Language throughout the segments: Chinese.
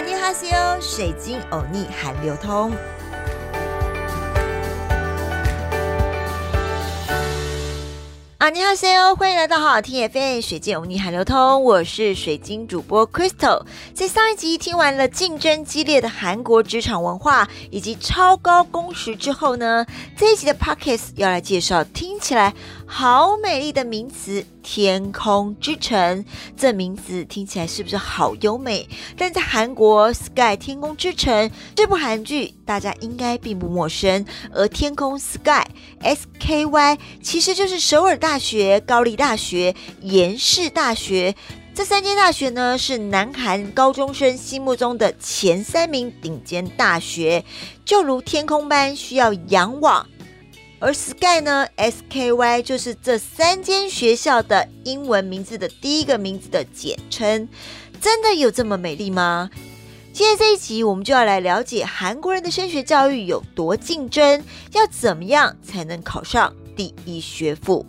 阿尼哈西欧，水晶欧尼韩流通。阿尼哈西欧，欢迎来到好好听 FM 水晶欧尼韩流通，我是水晶主播 Crystal。在上一集听完了竞争激烈的韩国职场文化以及超高工时之后呢，这一集的 Pockets 要来介绍听起来好美丽的名词“天空之城”。这名字听起来是不是好优美？但在韩国 Sky 天空之城这部韩剧，大家应该并不陌生。而天空 Sky S K Y 其实就是首尔大学、高丽大学、延世大学。这三间大学呢，是南韩高中生心目中的前三名顶尖大学，就如天空般需要仰望。而 Sky 呢，SKY 就是这三间学校的英文名字的第一个名字的简称。真的有这么美丽吗？今天这一集，我们就要来了解韩国人的升学教育有多竞争，要怎么样才能考上第一学府。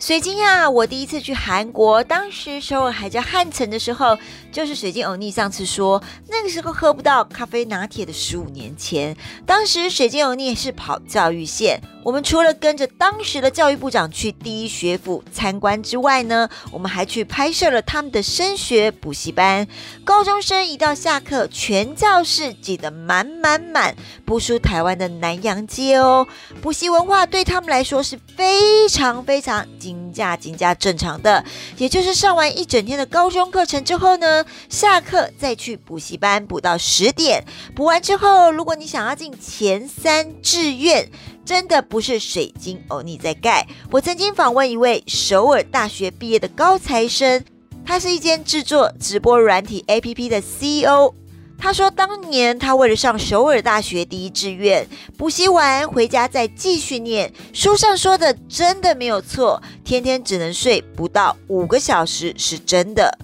水晶呀，我第一次去韩国，当时首尔还叫汉城的时候，就是水晶欧尼上次说那个时候喝不到咖啡拿铁的十五年前。当时水晶欧尼是跑教育线，我们除了跟着当时的教育部长去第一学府参观之外呢，我们还去拍摄了他们的升学补习班。高中生一到下课，全教室挤得满满满，不输台湾的南洋街哦。补习文化对他们来说是非常非常。金价金价正常的，也就是上完一整天的高中课程之后呢，下课再去补习班补到十点，补完之后，如果你想要进前三志愿，真的不是水晶哦你在盖。我曾经访问一位首尔大学毕业的高材生，他是一间制作直播软体 APP 的 CEO。他说：“当年他为了上首尔大学第一志愿，补习完回家再继续念。书上说的真的没有错，天天只能睡不到五个小时是真的。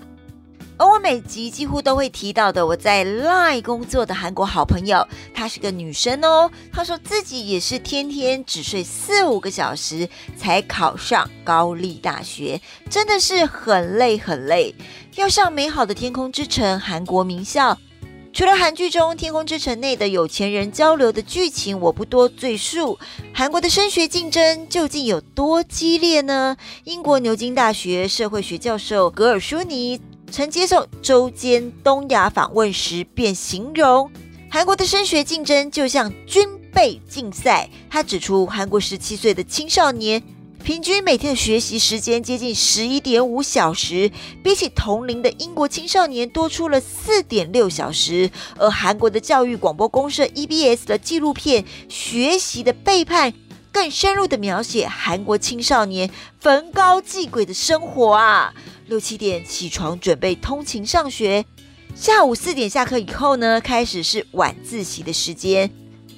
而我每集几乎都会提到的，我在 LINE 工作的韩国好朋友，她是个女生哦。她说自己也是天天只睡四五个小时才考上高丽大学，真的是很累很累。要上美好的天空之城韩国名校。”除了韩剧中《天空之城》内的有钱人交流的剧情，我不多赘述。韩国的升学竞争究竟有多激烈呢？英国牛津大学社会学教授格尔舒尼曾接受周间东亚访问时，便形容韩国的升学竞争就像军备竞赛。他指出，韩国十七岁的青少年。平均每天的学习时间接近十一点五小时，比起同龄的英国青少年多出了四点六小时。而韩国的教育广播公社 EBS 的纪录片《学习的背叛》更深入的描写韩国青少年焚高继鬼的生活啊！六七点起床准备通勤上学，下午四点下课以后呢，开始是晚自习的时间。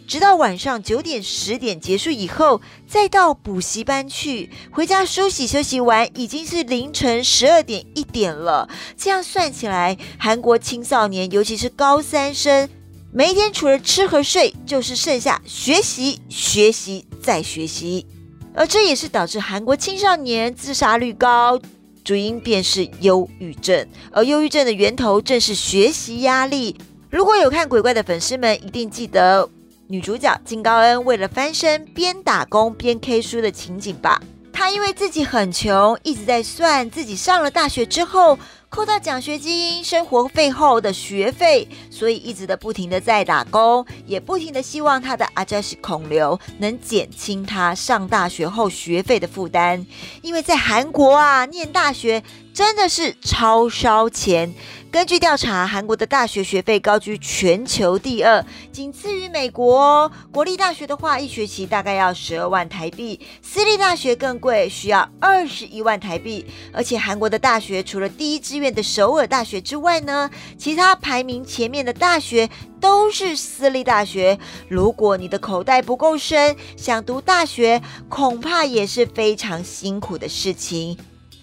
直到晚上九点十点结束以后，再到补习班去，回家梳洗休息完，已经是凌晨十二点一点了。这样算起来，韩国青少年，尤其是高三生，每一天除了吃和睡，就是剩下学习、学习再学习。而这也是导致韩国青少年自杀率高，主因便是忧郁症。而忧郁症的源头正是学习压力。如果有看鬼怪的粉丝们，一定记得。女主角金高恩为了翻身，边打工边 K 书的情景吧。她因为自己很穷，一直在算自己上了大学之后扣到奖学金、生活费后的学费，所以一直的不停的在打工，也不停的希望他的阿扎西孔刘能减轻他上大学后学费的负担。因为在韩国啊，念大学真的是超烧钱。根据调查，韩国的大学学费高居全球第二，仅次于美国。国立大学的话，一学期大概要十二万台币；私立大学更贵，需要二十一万台币。而且，韩国的大学除了第一志愿的首尔大学之外呢，其他排名前面的大学都是私立大学。如果你的口袋不够深，想读大学，恐怕也是非常辛苦的事情。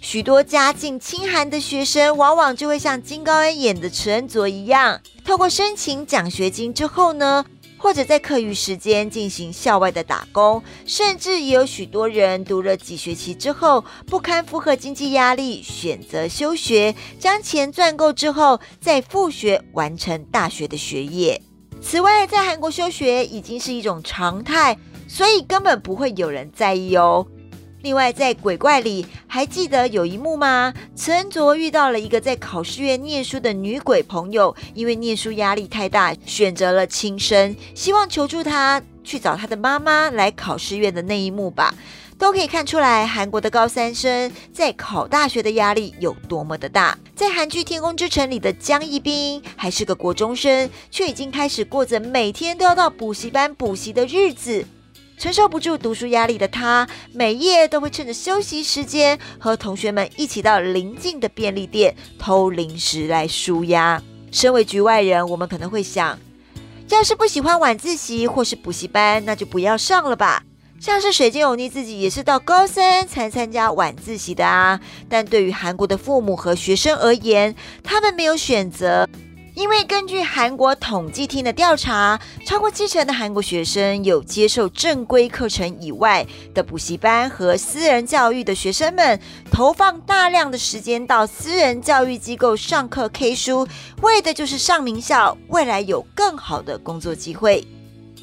许多家境清寒的学生，往往就会像金高恩演的池恩卓一样，透过申请奖学金之后呢，或者在课余时间进行校外的打工，甚至也有许多人读了几学期之后不堪负荷经济压力，选择休学，将钱赚够之后再复学完成大学的学业。此外，在韩国休学已经是一种常态，所以根本不会有人在意哦。另外，在鬼怪里还记得有一幕吗？陈卓遇到了一个在考试院念书的女鬼朋友，因为念书压力太大，选择了轻生，希望求助他去找他的妈妈来考试院的那一幕吧，都可以看出来韩国的高三生在考大学的压力有多么的大。在韩剧《天空之城》里的江一斌还是个国中生，却已经开始过着每天都要到补习班补习的日子。承受不住读书压力的他，每夜都会趁着休息时间和同学们一起到邻近的便利店偷零食来舒压。身为局外人，我们可能会想，要是不喜欢晚自习或是补习班，那就不要上了吧。像是水晶欧尼自己也是到高三才参加晚自习的啊。但对于韩国的父母和学生而言，他们没有选择。因为根据韩国统计厅的调查，超过七成的韩国学生有接受正规课程以外的补习班和私人教育的学生们，投放大量的时间到私人教育机构上课 K 书，为的就是上名校，未来有更好的工作机会。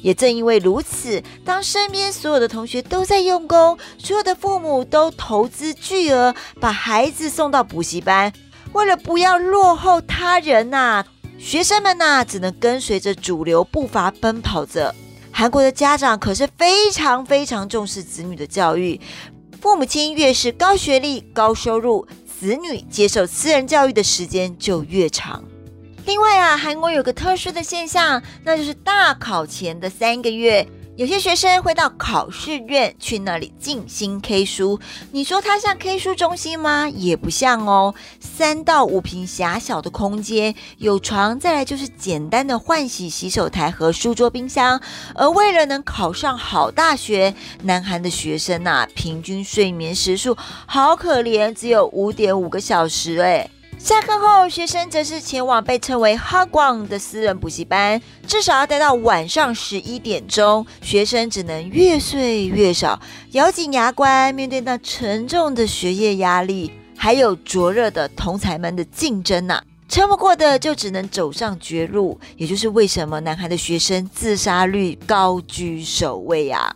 也正因为如此，当身边所有的同学都在用功，所有的父母都投资巨额把孩子送到补习班，为了不要落后他人呐。学生们呐，只能跟随着主流步伐奔跑着。韩国的家长可是非常非常重视子女的教育，父母亲越是高学历、高收入，子女接受私人教育的时间就越长。另外啊，韩国有个特殊的现象，那就是大考前的三个月。有些学生会到考试院去那里静心 K 书，你说它像 K 书中心吗？也不像哦。三到五平狭小的空间，有床，再来就是简单的换洗洗手台和书桌、冰箱。而为了能考上好大学，南韩的学生呐，平均睡眠时数好可怜，只有五点五个小时哎。下课后，学生则是前往被称为“哈广”的私人补习班，至少要待到晚上十一点钟。学生只能越睡越少，咬紧牙关面对那沉重的学业压力，还有灼热的同才们的竞争呐，撑不过的就只能走上绝路。也就是为什么南韩的学生自杀率高居首位啊！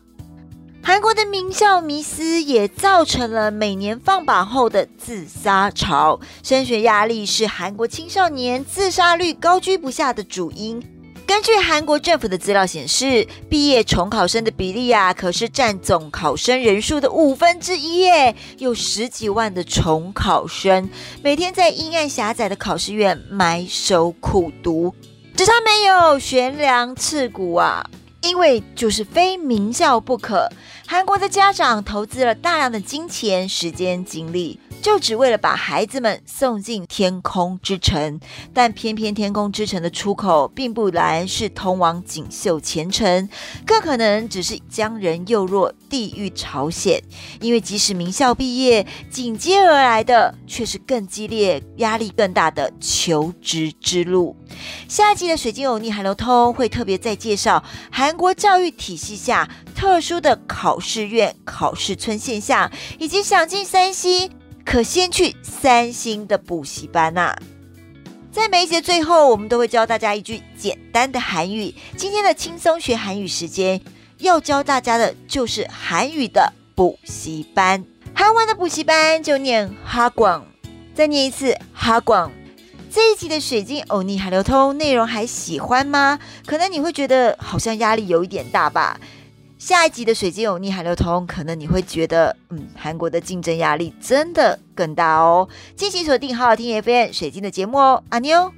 韩国的名校迷思也造成了每年放榜后的自杀潮，升学压力是韩国青少年自杀率高居不下的主因。根据韩国政府的资料显示，毕业重考生的比例啊，可是占总考生人数的五分之一耶，有十几万的重考生每天在阴暗狭窄的考试院埋首苦读，只差没有悬梁刺股啊！因为就是非名校不可，韩国的家长投资了大量的金钱、时间、精力。就只为了把孩子们送进天空之城，但偏偏天空之城的出口并不然是通往锦绣前程，更可能只是将人诱入地狱朝鲜。因为即使名校毕业，紧接而来的却是更激烈、压力更大的求职之路。下一集的水晶欧尼海流通会特别再介绍韩国教育体系下特殊的考试院、考试村现象，以及想进山西。可先去三星的补习班呐。在每一节最后，我们都会教大家一句简单的韩语。今天的轻松学韩语时间，要教大家的就是韩语的补习班。韩文的补习班就念哈广，再念一次哈广。这一集的水晶欧尼还流通内容还喜欢吗？可能你会觉得好像压力有一点大吧。下一集的水晶有逆海流通，可能你会觉得，嗯，韩国的竞争压力真的更大哦。敬请锁定好好听 FM 水晶的节目哦，阿妞。